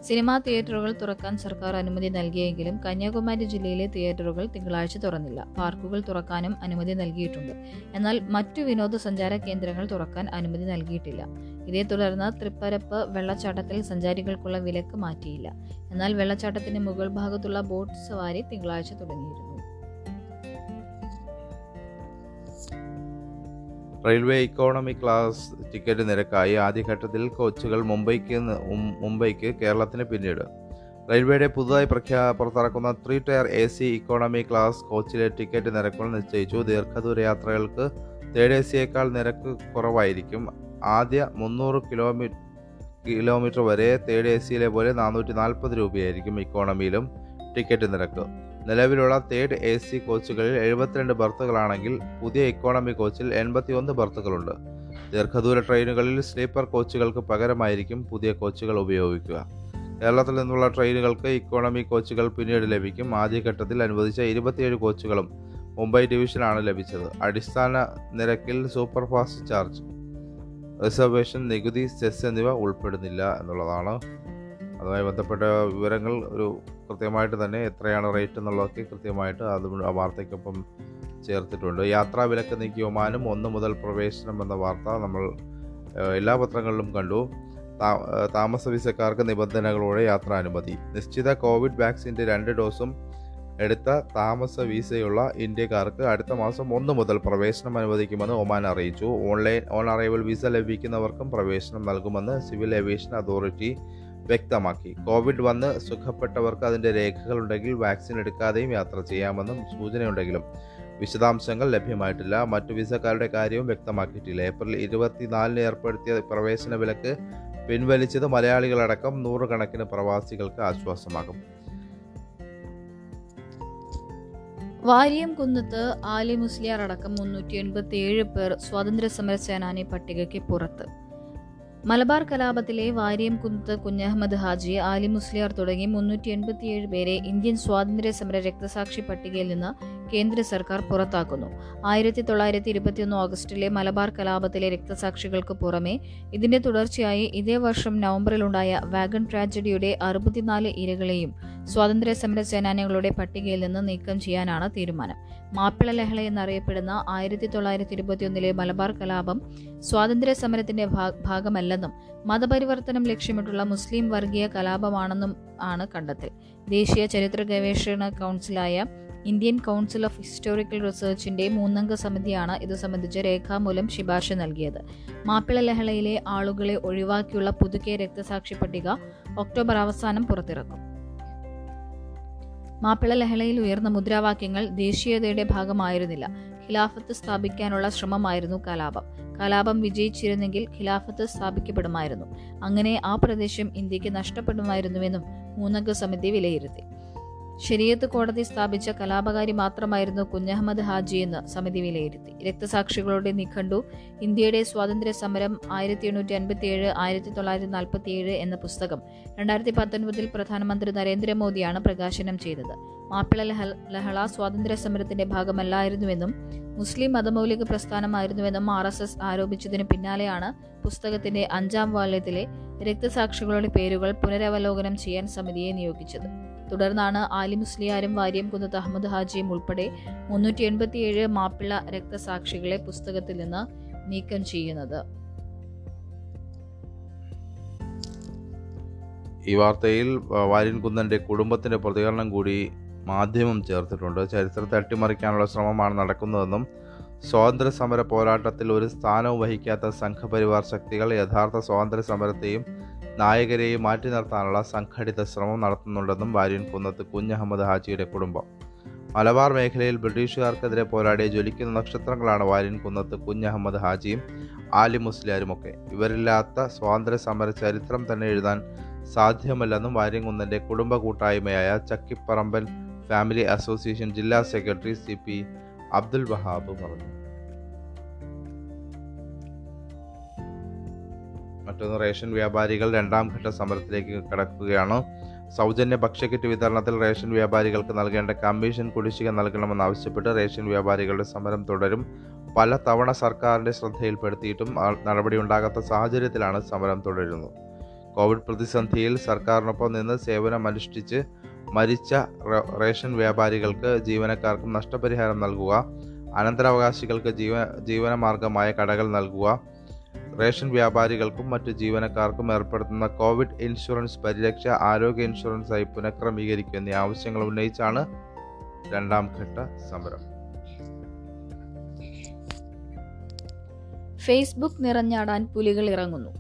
സിനിമാ തിയേറ്ററുകൾ തുറക്കാൻ സർക്കാർ അനുമതി നൽകിയെങ്കിലും കന്യാകുമാരി ജില്ലയിലെ തിയേറ്ററുകൾ തിങ്കളാഴ്ച തുറന്നില്ല. പാർക്കുകൾ തുറക്കാനും അനുമതി നൽകിയിട്ടുണ്ട്. എന്നാൽ മറ്റു വിനോദസഞ്ചാര കേന്ദ്രങ്ങൾ തുറക്കാൻ അനുമതി നൽകിയിട്ടില്ല. ഇതേ തുടർന്ന് തൃപ്പരപ്പ് വെള്ളച്ചാട്ടത്തിൽ സഞ്ചാരികൾക്കുള്ള വിലക്ക് മാറ്റിയില്ല. എന്നാൽ വെള്ളച്ചാട്ടത്തിന്റെ മുകൾ ഭാഗത്തുള്ള ബോട്ട് സവാരി തിങ്കളാഴ്ച തുടങ്ങിയിരുന്നു.
റെയിൽവേ ഇക്കോണമി ക്ലാസ് ടിക്കറ്റ് നിരക്കായി ആദ്യഘട്ടത്തിൽ കോച്ചുകൾ മുംബൈക്ക് മുംബൈക്ക് കേരളത്തിന് പിന്നീട്. റെയിൽവേയുടെ പുതുതായി പ്രഖ്യാ പുറത്തിറക്കുന്ന three tier A C economy class കോച്ചിലെ ticket നിരക്കുകൾ നിശ്ചയിച്ചു. ദീർഘദൂര യാത്രകൾക്ക് തേർഡ് എ സിയേക്കാൾ നിരക്ക് കുറവായിരിക്കും. ആദ്യ മുന്നൂറ് കിലോമീറ്റർ കിലോമീറ്റർ വരെ തേർഡ് എ സിയിലെ പോലെ നാനൂറ്റി നാൽപ്പത് രൂപയായിരിക്കും ഇക്കോണമിയിലും ടിക്കറ്റ് നിരക്ക്. നിലവിലുള്ള തേർഡ് എ സി കോച്ചുകളിൽ എഴുപത്തിരണ്ട് ബർത്തുകളാണെങ്കിൽ പുതിയ ഇക്കോണമി കോച്ചിൽ എൺപത്തിയൊന്ന് ബർത്തുകളുണ്ട് ദീർഘദൂര ട്രെയിനുകളിൽ സ്ലീപ്പർ കോച്ചുകൾക്ക് പകരമായിരിക്കും പുതിയ കോച്ചുകൾ ഉപയോഗിക്കുക. കേരളത്തിൽ നിന്നുള്ള ട്രെയിനുകൾക്ക് ഇക്കോണമി കോച്ചുകൾ പിന്നീട് ലഭിക്കും. ആദ്യഘട്ടത്തിൽ അനുവദിച്ച ഇരുപത്തിയേഴ് കോച്ചുകളും മുംബൈ ഡിവിഷനാണ് ലഭിച്ചത്. അടിസ്ഥാന നിരക്കിൽ സൂപ്പർ ഫാസ്റ്റ് ചാർജ് റിസർവേഷൻ നികുതി സെസ് എന്നിവ ഉൾപ്പെടുന്നില്ല എന്നുള്ളതാണ്. അതുമായി ബന്ധപ്പെട്ട വിവരങ്ങൾ ഒരു കൃത്യമായിട്ട് തന്നെ എത്രയാണ് റേറ്റ് എന്നുള്ളതൊക്കെ കൃത്യമായിട്ട് അത് ആ വാർത്തയ്ക്കൊപ്പം ചേർത്തിട്ടുണ്ട്. യാത്രാ വിലക്ക് നീക്കിയ ഒമാനും ഒന്ന് മുതൽ പ്രവേശനം എന്ന വാർത്ത നമ്മൾ എല്ലാ പത്രങ്ങളിലും കണ്ടു. താമസ വിസക്കാർക്ക് നിബന്ധനകളോടെ യാത്രാനുമതി നിശ്ചിത കോവിഡ് വാക്സിന്റെ രണ്ട് ഡോസും എടുത്ത താമസ വിസയുള്ള ഇന്ത്യക്കാർക്ക് അടുത്ത മാസം ഒന്ന് മുതൽ പ്രവേശനം അനുവദിക്കുമെന്ന് ഒമാൻ അറിയിച്ചു. ഓൺലൈൻ ഓൺ അറൈവൽ വിസ ലഭിക്കുന്നവർക്കും പ്രവേശനം നൽകുമെന്ന് സിവിൽ ഏവിയേഷൻ അതോറിറ്റി വ്യക്തമാക്കി. കോവിഡ് വന്ന് സുഖപ്പെട്ടവർക്ക് അതിന്റെ രേഖകളുണ്ടെങ്കിൽ വാക്സിൻ എടുക്കാതെയും യാത്ര ചെയ്യാമെന്നും സൂചനയുണ്ടെങ്കിലും വിശദാംശങ്ങൾ ലഭ്യമായിട്ടില്ല. മറ്റു വിസക്കാരുടെ കാര്യവും വ്യക്തമാക്കിയിട്ടില്ല. ഏപ്രിൽ ഇരുപത്തിനാലിന് ഏർപ്പെടുത്തിയ പ്രവേശന വിലക്ക് പിൻവലിച്ചത് മലയാളികളടക്കം നൂറുകണക്കിന് പ്രവാസികൾക്ക് ആശ്വാസമാകും.
വാരിയം കുന്നത്ത് ആലി മുസ്ലിയാർ അടക്കം മുന്നൂറ്റി എൺപത്തി ഏഴ് പേർ സ്വാതന്ത്ര്യ സമര സേനാനി പട്ടികയ്ക്ക് പുറത്ത്. മലബാർ കലാപത്തിലെ വാര്യം കുന്നത്ത് കുഞ്ഞഹമ്മദ് ഹാജി ആലി മുസ്ലിയാർ തുടങ്ങി മുന്നൂറ്റി എൺപത്തിയേഴ് പേരെ ഇന്ത്യൻ സ്വാതന്ത്ര്യ സമര രക്തസാക്ഷി പട്ടികയിൽ നിന്ന് കേന്ദ്ര സർക്കാർ പുറത്താക്കുന്നു. ആയിരത്തി തൊള്ളായിരത്തി ഇരുപത്തിയൊന്ന് ഓഗസ്റ്റിലെ മലബാർ കലാപത്തിലെ രക്തസാക്ഷികൾക്ക് പുറമെ ഇതിന്റെ തുടർച്ചയായി ഇതേ വർഷം നവംബറിലുണ്ടായ വാഗൺ ട്രാജഡിയുടെ അറുപത്തിനാല് ഇരകളെയും സ്വാതന്ത്ര്യ സമര സേനാനികളുടെ പട്ടികയിൽ നിന്ന് നീക്കം ചെയ്യാനാണ് തീരുമാനം. മാപ്പിള ലഹള എന്നറിയപ്പെടുന്ന ആയിരത്തി തൊള്ളായിരത്തി ഇരുപത്തിയൊന്നിലെ മലബാർ കലാപം സ്വാതന്ത്ര്യ സമരത്തിന്റെ ഭാഗമല്ലെന്നും മതപരിവർത്തനം ലക്ഷ്യമിട്ടുള്ള മുസ്ലിം വർഗീയ കലാപമാണെന്നും ആണ് കണ്ടെത്തൽ. ദേശീയ ചരിത്ര ഗവേഷണ കൗൺസിലായ ഇന്ത്യൻ കൗൺസിൽ ഓഫ് ഹിസ്റ്റോറിക്കൽ റിസർച്ചിന്റെ മൂന്നംഗ സമിതിയാണ് ഇത് സംബന്ധിച്ച് രേഖാമൂലം ശിപാർശ നൽകിയത്. മാപ്പിള ലഹളയിലെ ആളുകളെ ഒഴിവാക്കിയുള്ള പുതുക്കിയ രക്തസാക്ഷി പട്ടിക ഒക്ടോബർ അവസാനം പുറത്തിറക്കും. മാപ്പിള ലഹളയിൽ ഉയർന്ന മുദ്രാവാക്യങ്ങൾ ദേശീയതയുടെ ഭാഗമായിരുന്നില്ല. ഖിലാഫത്ത് സ്ഥാപിക്കാനുള്ള ശ്രമമായിരുന്നു കലാപം. കലാപം വിജയിച്ചിരുന്നെങ്കിൽ ഖിലാഫത്ത് സ്ഥാപിക്കപ്പെടുമായിരുന്നു. അങ്ങനെ ആ പ്രദേശം ഇന്ത്യയ്ക്ക് നഷ്ടപ്പെടുമായിരുന്നുവെന്നും മൂന്നംഗ സമിതി വിലയിരുത്തി. ശരീഅത്ത് കോടതി സ്ഥാപിച്ച കലാപകാരി മാത്രമായിരുന്നു കുഞ്ഞഹമ്മദ് ഹാജി എന്ന് സമിതി വിലയിരുത്തി. രക്തസാക്ഷികളുടെ നിഘണ്ടു ഇന്ത്യയുടെ സ്വാതന്ത്ര്യ സമരം ആയിരത്തി എണ്ണൂറ്റി അൻപത്തി ഏഴ് ആയിരത്തി തൊള്ളായിരത്തി നാൽപ്പത്തി ഏഴ് എന്ന പുസ്തകം രണ്ടായിരത്തി പത്തൊൻപതിൽ പ്രധാനമന്ത്രി നരേന്ദ്രമോദിയാണ് പ്രകാശനം ചെയ്തത്. മാപ്പിള ലഹ ലഹള സ്വാതന്ത്ര്യ സമരത്തിന്റെ ഭാഗമല്ലായിരുന്നുവെന്നും മുസ്ലിം മതമൗലിക പ്രസ്ഥാനമായിരുന്നുവെന്നും ആർ എസ് എസ് ആരോപിച്ചതിന് പിന്നാലെയാണ് പുസ്തകത്തിന്റെ അഞ്ചാം വാല്യത്തിലെ രക്തസാക്ഷികളുടെ പേരുകൾ പുനരവലോകനം ചെയ്യാൻ സമിതിയെ നിയോഗിച്ചത്. തുടർന്നാണ് ആലി മുസ്ലിയാരും വാര്യം കുന്നത്ത് അഹമ്മദ് ഹാജിയും ഉൾപ്പെടെ മുന്നൂറ്റി എൺപത്തിയേഴ് മാപ്പിള രക്തസാക്ഷികളെ പുസ്തകത്തിൽ നിന്ന് നീക്കം ചെയ്യുന്നത്.
ഈ വാർത്തയിൽ വാര്യൻ കുന്നന്റെ കുടുംബത്തിന്റെ പ്രതികരണം കൂടി മാധ്യമം ചേർത്തിട്ടുണ്ട്. ചരിത്രത്തെ അട്ടിമറിക്കാനുള്ള ശ്രമമാണ് നടക്കുന്നതെന്നും സ്വാതന്ത്ര്യ സമര പോരാട്ടത്തിൽ ഒരു സ്ഥാനവും വഹിക്കാത്ത സംഘപരിവാർ ശക്തികൾ യഥാർത്ഥ സ്വാതന്ത്ര്യ സമരത്തെയും നായകരെയും മാറ്റി നിർത്താനുള്ള സംഘടിത ശ്രമം നടത്തുന്നുണ്ടെന്നും വാര്യൻ കുന്നത്ത് കുഞ്ഞഹമ്മദ് ഹാജിയുടെ കുടുംബം. മലബാർ മേഖലയിൽ ബ്രിട്ടീഷുകാർക്കെതിരെ പോരാടിയ ജ്വലിക്കുന്ന നക്ഷത്രങ്ങളാണ് വാര്യൻ കുന്നത്ത് കുഞ്ഞഹമ്മദ് ഹാജിയും ആലി മുസ്ലിയാരുമൊക്കെ. ഇവരില്ലാത്ത സ്വാതന്ത്ര്യ സമര ചരിത്രം തന്നെ എഴുതാൻ സാധ്യമല്ലെന്നും വാര്യംകുന്നന്റെ കുടുംബ കൂട്ടായ്മയായ ചക്കിപ്പറമ്പൻ ഫാമിലി അസോസിയേഷൻ ജില്ലാ secretary C P Abdul Wahab പറഞ്ഞു. മറ്റൊന്ന് റേഷൻ വ്യാപാരികൾ രണ്ടാം ഘട്ട സമരത്തിലേക്ക് കടക്കുകയാണ്. സൗജന്യ ഭക്ഷ്യക്കിറ്റ് വിതരണത്തിൽ റേഷൻ വ്യാപാരികൾക്ക് നൽകേണ്ട കമ്മീഷൻ കുടിശ്ശിക നൽകണമെന്നാവശ്യപ്പെട്ട് റേഷൻ വ്യാപാരികളുടെ സമരം തുടരും. പല തവണ സർക്കാരിന്റെ ശ്രദ്ധയിൽപ്പെടുത്തിയിട്ടും നടപടിയുണ്ടാകാത്ത സാഹചര്യത്തിലാണ് സമരം തുടരുന്നത്. കോവിഡ് പ്രതിസന്ധിയിൽ സർക്കാരിനൊപ്പം നിന്ന് സേവനമനുഷ്ഠിച്ച് മരിച്ച റേഷൻ വ്യാപാരികൾക്ക് ജീവനക്കാർക്കും നഷ്ടപരിഹാരം നൽകുക. അനന്തരാവകാശികൾക്ക് ജീവ ജീവനമാർഗമായ കടകൾ നൽകുക. റേഷൻ വ്യാപാരികൾക്കും മറ്റ് ജീവനക്കാർക്കും ഏർപ്പെടുത്തുന്ന കോവിഡ് ഇൻഷുറൻസ് പരിരക്ഷ ആരോഗ്യ ഇൻഷുറൻസായി പുനഃക്രമീകരിക്കുക എന്നീ ആവശ്യങ്ങൾ ഉന്നയിച്ചാണ് രണ്ടാം ഘട്ട സമരം.
ഫേസ്ബുക്ക് നിറഞ്ഞാടാൻ പുലികൾ ഇറങ്ങുന്നു.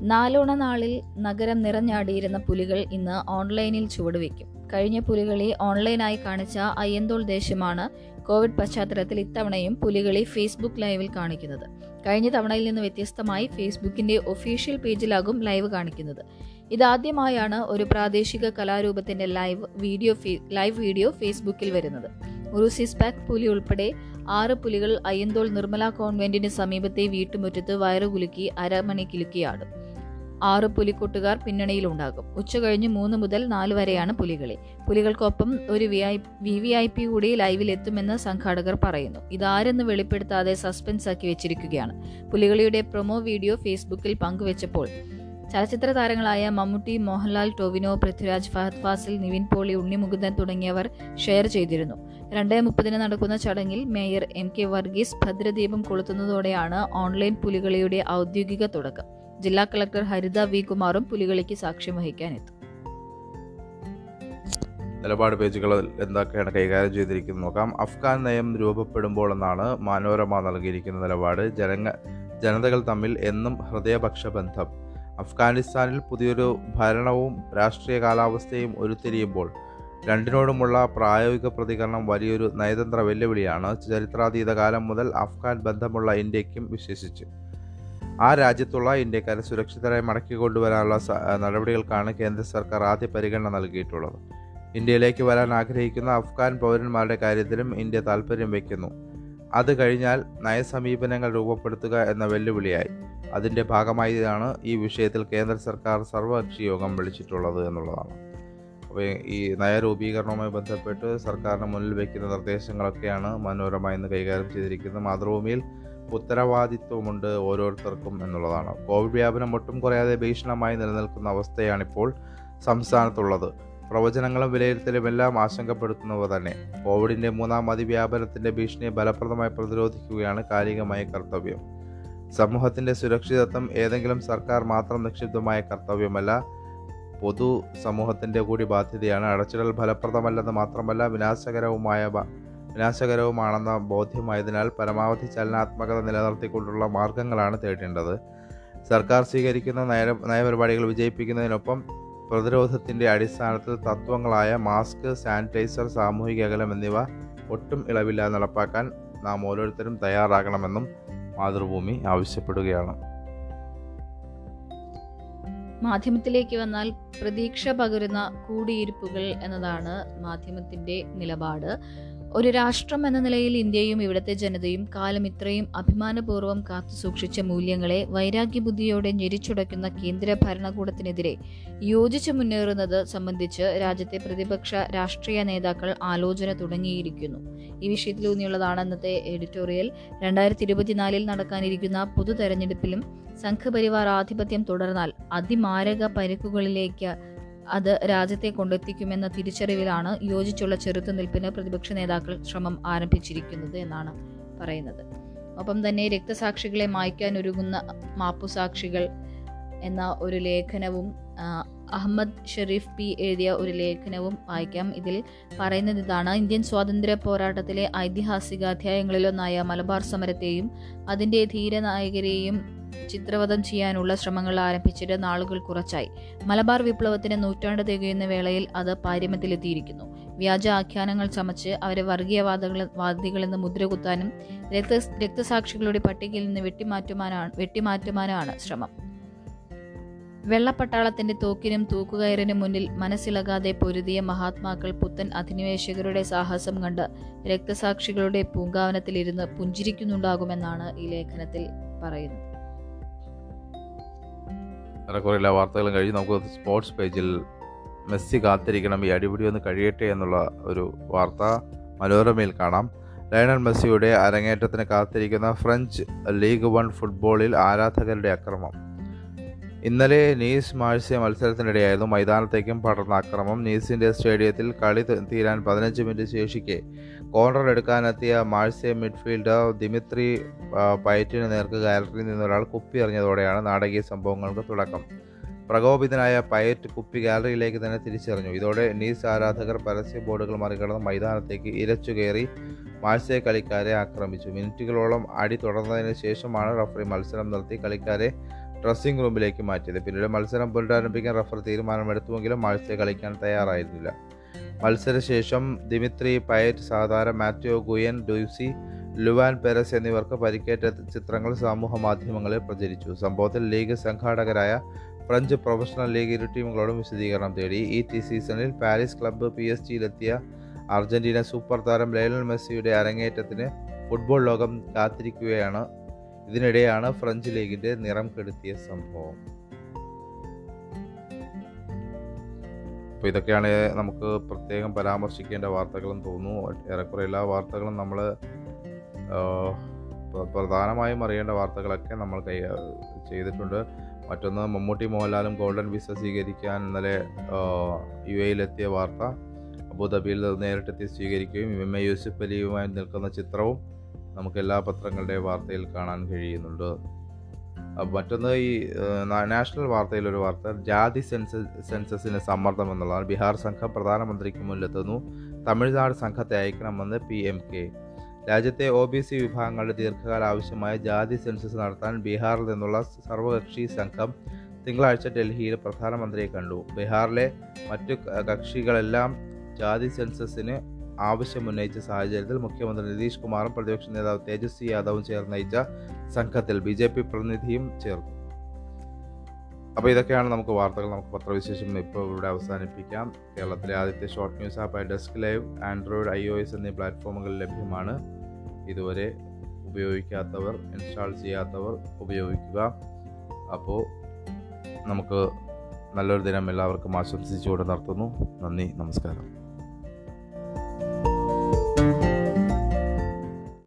നാലോണ നാളിൽ നഗരം നിറഞ്ഞാടിയിരുന്ന പുലികൾ ഇന്ന് ഓൺലൈനിൽ ചുവടുവെക്കും. കഴിഞ്ഞ പുലികളി ഓൺലൈനായി കാണിച്ച അയ്യന്തോൾ ദേശമാണ് കോവിഡ് പശ്ചാത്തലത്തിൽ ഇത്തവണയും പുലികളി ഫേസ്ബുക്ക് ലൈവിൽ കാണിക്കുന്നത്. കഴിഞ്ഞ തവണയിൽ നിന്ന് വ്യത്യസ്തമായി ഫേസ്ബുക്കിന്റെ ഒഫീഷ്യൽ പേജിലാകും ലൈവ് കാണിക്കുന്നത്. ഇതാദ്യമായാണ് ഒരു പ്രാദേശിക കലാരൂപത്തിന്റെ ലൈവ് വീഡിയോ ലൈവ് വീഡിയോ ഫേസ്ബുക്കിൽ വരുന്നത്. ഒരു സിസ്പാക് പുലി ഉൾപ്പെടെ ആറ് പുലികൾ അയ്യന്തോൾ നിർമ്മല കോൺവെന്റിന് സമീപത്തെ വീട്ടുമുറ്റത്ത് വയറുകുലുക്കി അരമണി കിലുക്കിയാടും ആറ് പുലിക്കൂട്ടുകാർ പിന്നണിയിലുണ്ടാകും. ഉച്ച കഴിഞ്ഞ് മൂന്ന് മുതൽ നാല് വരെയാണ് പുലികളി. പുലികൾക്കൊപ്പം ഒരു V I V V I P കൂടി ലൈവിൽ എത്തുമെന്ന് സംഘാടകർ പറയുന്നു. ഇതാരെന്ന് വെളിപ്പെടുത്താതെ സസ്പെൻസ് ആക്കി വെച്ചിരിക്കുകയാണ്. പുലികളിയുടെ പ്രൊമോ വീഡിയോ ഫേസ്ബുക്കിൽ പങ്കുവച്ചപ്പോൾ ചലച്ചിത്ര താരങ്ങളായ മമ്മൂട്ടി മോഹൻലാൽ ടോവിനോ പൃഥ്വിരാജ് ഫഹദ് ഫാസിൽ നിവിൻ പോളി ഉണ്ണിമുകുന്ദൻ തുടങ്ങിയവർ ഷെയർ ചെയ്തിരുന്നു. രണ്ടേ മുപ്പതിന് നടക്കുന്ന ചടങ്ങിൽ മേയർ എം കെ വർഗീസ് ഭദ്രദീപം കൊളുത്തുന്നതോടെയാണ് ഓൺലൈൻ പുലികളിയുടെ ഔദ്യോഗിക തുടക്കം. ജില്ലാ കളക്ടർ ഹരിത വി കുമാറും പുലികളിക്ക് സാക്ഷ്യം വഹിക്കാനെത്തും.
നിലപാട് പേജുകളിൽ എന്തൊക്കെയാണ് കൈകാര്യം ചെയ്തിരിക്കുന്നത് നോക്കാം. അഫ്ഗാൻ നയം രൂപപ്പെടുമ്പോൾ എന്നാണ് മനോരമ നൽകിയിരിക്കുന്ന നിലപാട്. ജനങ്ങ ജനതകൾ തമ്മിൽ എന്നും ഹൃദയപക്ഷ ബന്ധം അഫ്ഗാനിസ്ഥാനിൽ പുതിയൊരു ഭരണവും രാഷ്ട്രീയ കാലാവസ്ഥയും ഉരുത്തിരിയുമ്പോൾ രണ്ടിനോടുമുള്ള പ്രായോഗിക പ്രതികരണം വലിയൊരു നയതന്ത്ര വെല്ലുവിളിയാണ്. ചരിത്രാതീത കാലം മുതൽ അഫ്ഗാൻ ബന്ധമുള്ള ഇന്ത്യക്കും വിശേഷിച്ച് ആ രാജ്യത്തുള്ള ഇന്ത്യക്കാരെ സുരക്ഷിതരായി മടക്കി കൊണ്ടുവരാനുള്ള നടപടികൾക്കാണ് കേന്ദ്ര സർക്കാർ ആദ്യ പരിഗണന നൽകിയിട്ടുള്ളത്. ഇന്ത്യയിലേക്ക് വരാൻ ആഗ്രഹിക്കുന്ന അഫ്ഗാൻ പൗരന്മാരുടെ കാര്യത്തിലും ഇന്ത്യ താൽപ്പര്യം വയ്ക്കുന്നു അത് കഴിഞ്ഞാൽ നയസമീപനങ്ങൾ രൂപപ്പെടുത്തുക എന്ന വെല്ലുവിളിയായി. അതിന്റെ ഭാഗമായാണ് ഈ വിഷയത്തിൽ കേന്ദ്ര സർക്കാർ സർവകക്ഷി യോഗം വിളിച്ചിട്ടുള്ളത് എന്നുള്ളതാണ്. അപ്പോൾ ഈ നയരൂപീകരണവുമായി ബന്ധപ്പെട്ട് സർക്കാരിന് മുന്നിൽ വയ്ക്കുന്ന നിർദ്ദേശങ്ങളൊക്കെയാണ് മനോരമ ഇന്ന് കൈകാര്യം ചെയ്തിരിക്കുന്നത്. മാതൃഭൂമിയിൽ ഉത്തരവാദിത്വമുണ്ട് ഓരോരുത്തർക്കും എന്നുള്ളതാണ്. കോവിഡ് വ്യാപനം ഒട്ടും കുറയാതെ ഭീഷണമായി നിലനിൽക്കുന്ന അവസ്ഥയാണിപ്പോൾ സംസ്ഥാനത്തുള്ളത്. പ്രവചനങ്ങളും വിലയിരുത്തലും എല്ലാം ആശങ്കപ്പെടുത്തുന്നവ തന്നെ. കോവിഡിന്റെ മൂന്നാം അതിവ്യാപനത്തിന്റെ ഭീഷണിയെ ഫലപ്രദമായി പ്രതിരോധിക്കുകയാണ് കാലികമായ കർത്തവ്യം. സമൂഹത്തിന്റെ സുരക്ഷിതത്വം ഏതെങ്കിലും സർക്കാർ മാത്രം നിക്ഷിപ്തമായ കർത്തവ്യമല്ല പൊതു സമൂഹത്തിന്റെ കൂടി ബാധ്യതയാണ്. അടച്ചിടൽ ഫലപ്രദമല്ലെന്ന് മാത്രമല്ല വിനാശകരവുമായ വിനാശകരവുമാണെന്ന ബോധ്യമായതിനാൽ പരമാവധി ചലനാത്മകത നിലനിർത്തിക്കൊണ്ടുള്ള മാർഗങ്ങളാണ് തേടേണ്ടത്. സർക്കാർ സ്വീകരിക്കുന്ന നയ നയപരിപാടികൾ വിജയിപ്പിക്കുന്നതിനൊപ്പം പ്രതിരോധത്തിന്റെ അടിസ്ഥാനത്തിൽ തത്വങ്ങളായ മാസ്ക് സാനിറ്റൈസർ സാമൂഹിക അകലം എന്നിവ ഒട്ടും ഇളവില്ലാതെ നടപ്പാക്കാൻ നാം ഓരോരുത്തരും തയ്യാറാകണമെന്നും മാതൃഭൂമി ആവശ്യപ്പെടുകയാണ്.
മാധ്യമത്തിലേക്ക് വന്നാൽ പ്രതീക്ഷ പകരുന്ന കൂടിയിരിപ്പുകൾ എന്നതാണ് മാധ്യമത്തിന്റെ നിലപാട്. ഒരു രാഷ്ട്രം എന്ന നിലയിൽ ഇന്ത്യയും ഇവിടുത്തെ ജനതയും കാലം ഇത്രയും അഭിമാനപൂർവം കാത്തുസൂക്ഷിച്ച മൂല്യങ്ങളെ വൈരാഗ്യബുദ്ധിയോടെ ഞെരിച്ചുടയ്ക്കുന്ന കേന്ദ്ര ഭരണകൂടത്തിനെതിരെ യോജിച്ച് മുന്നേറുന്നത് സംബന്ധിച്ച് രാജ്യത്തെ പ്രതിപക്ഷ രാഷ്ട്രീയ നേതാക്കൾ ആലോചന തുടങ്ങിയിരിക്കുന്നു. ഈ വിഷയത്തിലൂന്നിയുള്ളതാണ് അന്നത്തെ എഡിറ്റോറിയൽ. രണ്ടായിരത്തി ഇരുപത്തിനാലിൽ നടക്കാനിരിക്കുന്ന പൊതു തെരഞ്ഞെടുപ്പിലും സംഘപരിവാർ ആധിപത്യം തുടർന്നാൽ അതിമാരക പരിക്കുകളിലേക്ക് അത് രാജ്യത്തെ കൊണ്ടെത്തിക്കുമെന്ന തിരിച്ചറിവിലാണ് യോജിച്ചുള്ള ചെറുത്തുനിൽപ്പിന് പ്രതിപക്ഷ നേതാക്കൾ ശ്രമം ആരംഭിച്ചിരിക്കുന്നത് എന്നാണ് പറയുന്നത്. ഒപ്പം തന്നെ രക്തസാക്ഷികളെ മായ്ക്കാൻ ഒരുങ്ങുന്ന മാപ്പുസാക്ഷികൾ എന്ന ഒരു ലേഖനവും അഹമ്മദ് ഷെരീഫ് പി എഴുതിയ ഒരു ലേഖനവും വായിക്കാം. ഇതിൽ പറയുന്നത് ഇതാണ്. ഇന്ത്യൻ സ്വാതന്ത്ര്യ പോരാട്ടത്തിലെ ഐതിഹാസിക അധ്യായങ്ങളിലൊന്നായ മലബാർ സമരത്തെയും അതിന്റെ ധീരനായകരെയും ചിത്രവധം ചെയ്യാനുള്ള ശ്രമങ്ങൾ ആരംഭിച്ചിട്ട് നാളുകൾ കുറച്ചായി. മലബാർ വിപ്ലവത്തിന് നൂറ്റാണ്ട് തികയുന്ന വേളയിൽ അത് പാരമ്യത്തിലെത്തിയിരിക്കുന്നു. വ്യാജ ആഖ്യാനങ്ങൾ ചമച്ച് അവരെ വർഗീയവാദികൾ വാദികളെന്ന് മുദ്രകുത്താനും രക്ത രക്തസാക്ഷികളുടെ പട്ടികയിൽ നിന്ന് വെട്ടിമാറ്റുമാനാണ് വെട്ടിമാറ്റുമാനാണ് ശ്രമം. വെള്ളപ്പട്ടാളത്തിന്റെ തോക്കിനും തൂക്കുകയറിനും മുന്നിൽ മനസ്സിലകാതെ പൊരുതിയ മഹാത്മാക്കൾ പുത്തൻ അധിനിവേശകരുടെ സാഹസം കണ്ട് രക്തസാക്ഷികളുടെ പൂങ്കാവനത്തിലിരുന്ന് പുഞ്ചിരിക്കുന്നുണ്ടാകുമെന്നാണ് ഈ ലേഖനത്തിൽ പറയുന്നത്.
എല്ലാ വാർത്തകളും കഴിഞ്ഞ് നമുക്ക് സ്പോർട്സ് പേജിൽ മെസ്സി കാത്തിരിക്കണം ഈ അടിപിടി ഒന്ന് കഴിയട്ടെ എന്നുള്ള ഒരു വാർത്ത മനോരമയിൽ കാണാം. ലയണൽ മെസ്സിയുടെ അരങ്ങേറ്റത്തിന് കാത്തിരിക്കുന്ന ഫ്രഞ്ച് ലീഗ് വൺ ഫുട്ബോളിൽ ആരാധകരുടെ അക്രമം. ഇന്നലെ നീസ് മാഴ്സിയ മത്സരത്തിനിടെയായിരുന്നു മൈതാനത്തേക്കും പടർന്ന അക്രമം. നീസിന്റെ സ്റ്റേഡിയത്തിൽ കളി തീരാൻ പതിനഞ്ച് മിനിറ്റ് ശേഷിക്കെ. കോർണർ എടുക്കാനെത്തിയ മാഴ്സിയ മിഡ്ഫീൽഡർ ദിമിത്രി പൈറ്റിന് നേർക്ക് ഗാലറിയിൽ നിന്നൊരാൾ കുപ്പി എറിഞ്ഞതോടെയാണ് നാടകീയ സംഭവങ്ങൾക്ക് തുടക്കം. പ്രകോപിതനായ പയറ്റ് കുപ്പി ഗാലറിയിലേക്ക് തന്നെ തിരിച്ചറിഞ്ഞു. ഇതോടെ നീസ് ആരാധകർ പരസ്യ ബോർഡുകൾ മറികടന്ന് മൈതാനത്തേക്ക് ഇരച്ചു കയറി മാഴ്സയ കളിക്കാരെ ആക്രമിച്ചു. മിനിറ്റുകളോളം അടി തുടർന്നതിന് ശേഷമാണ് റഫറി മത്സരം നിർത്തി കളിക്കാരെ ഡ്രസ്സിംഗ് റൂമിലേക്ക് മാറ്റിയത്. പിന്നീട് മത്സരം പുനരാരംഭിക്കാൻ റഫർ തീരുമാനമെടുത്തുവെങ്കിലും മാഴ്സയ കളിക്കാൻ തയ്യാറായിരുന്നില്ല. മത്സരശേഷം ദിമിത്രി പയറ്റ് സാധാരണ മാത്യോ ഗുയൻ ഡ്യൂസി ലുവാൻ പെരസ് എന്നിവർക്ക് പരിക്കേറ്റ ചിത്രങ്ങൾ സമൂഹ മാധ്യമങ്ങളിൽ പ്രചരിച്ചു. സംഭവത്തിൽ ലീഗ് സംഘാടകരായ ഫ്രഞ്ച് പ്രൊഫഷണൽ ലീഗ് ഇരു ടീമുകളോടും വിശദീകരണം തേടി. ഈ ടി സീസണിൽ പാരീസ് ക്ലബ്ബ് പി എസ് ജിയിലെത്തിയ അർജന്റീന സൂപ്പർ താരം ലയണൽ മെസ്സിയുടെ അരങ്ങേറ്റത്തിന് ഫുട്ബോൾ ലോകം കാത്തിരിക്കുകയാണ് ഇതിനിടെയാണ് ഫ്രഞ്ച് ലീഗിന്റെ നിറം കെടുത്തിയ സംഭവം. അപ്പോൾ ഇതൊക്കെയാണ് നമുക്ക് പ്രത്യേകം പരാമർശിക്കേണ്ട വാർത്തകളെന്ന് തോന്നുന്നു. ഏറെക്കുറെ എല്ലാ വാർത്തകളും നമ്മൾ പ്രധാനമായും അറിയേണ്ട വാർത്തകളൊക്കെ നമ്മൾ കൈ ചെയ്തിട്ടുണ്ട്. മറ്റൊന്ന് മമ്മൂട്ടി മോഹൻലാലും ഗോൾഡൻ വിസ സ്വീകരിക്കാൻ ഇന്നലെ യു എയിലെത്തിയ വാർത്ത. അബുദാബിയിൽ നേരിട്ടെത്തി സ്വീകരിക്കുകയും എം എ യൂസുഫ് അലിയുമായി നിൽക്കുന്ന ചിത്രവും നമുക്ക് എല്ലാ പത്രങ്ങളുടെയും വാർത്തയിൽ കാണാൻ കഴിയുന്നുണ്ട്. മറ്റൊന്ന് ഈ നാഷണൽ വാർത്തയിൽ ഒരു വാർത്ത ജാതി സെൻസസ് സെൻസസിന് സമ്മർദ്ദം എന്നുള്ളതാണ്. ബീഹാർ സംഘം പ്രധാനമന്ത്രിക്ക് മുന്നിലെത്തുന്നു. തമിഴ്നാട് സംഘത്തെ അയക്കണമെന്ന് പി എം കെ. രാജ്യത്തെ ഒ ബി സി വിഭാഗങ്ങളുടെ ദീർഘകാല ആവശ്യമായ ജാതി സെൻസസ് നടത്താൻ ബീഹാറിൽ നിന്നുള്ള സർവകക്ഷി സംഘം തിങ്കളാഴ്ച ഡൽഹിയിൽ പ്രധാനമന്ത്രിയെ കണ്ടു. ബീഹാറിലെ മറ്റു കക്ഷികളെല്ലാം ജാതി സെൻസസിന് ആവശ്യമുന്നയിച്ച സാഹചര്യത്തിൽ മുഖ്യമന്ത്രി നിതീഷ് കുമാറും പ്രതിപക്ഷ നേതാവ് തേജസ്വി യാദവും ചേർന്ന് നയിച്ച സംഘത്തിൽ ബി ജെ പി പ്രതിനിധിയും ചേർന്നു. അപ്പോൾ ഇതൊക്കെയാണ് നമുക്ക് വാർത്തകൾ. നമുക്ക് പത്രവിശേഷം ഇപ്പോൾ ഇവിടെ അവസാനിപ്പിക്കാം. കേരളത്തിലെ ആദ്യത്തെ short news ആപ്പായ Desk Live Android I O S എന്നീ പ്ലാറ്റ്ഫോമുകളിൽ ലഭ്യമാണ്. ഇതുവരെ ഉപയോഗിക്കാത്തവർ ഇൻസ്റ്റാൾ ചെയ്യാത്തവർ ഉപയോഗിക്കുക. അപ്പോൾ നമുക്ക് നല്ലൊരു ദിനം എല്ലാവർക്കും ആശംസിച്ചുകൊണ്ട് നടത്തുന്നു നന്ദി നമസ്കാരം.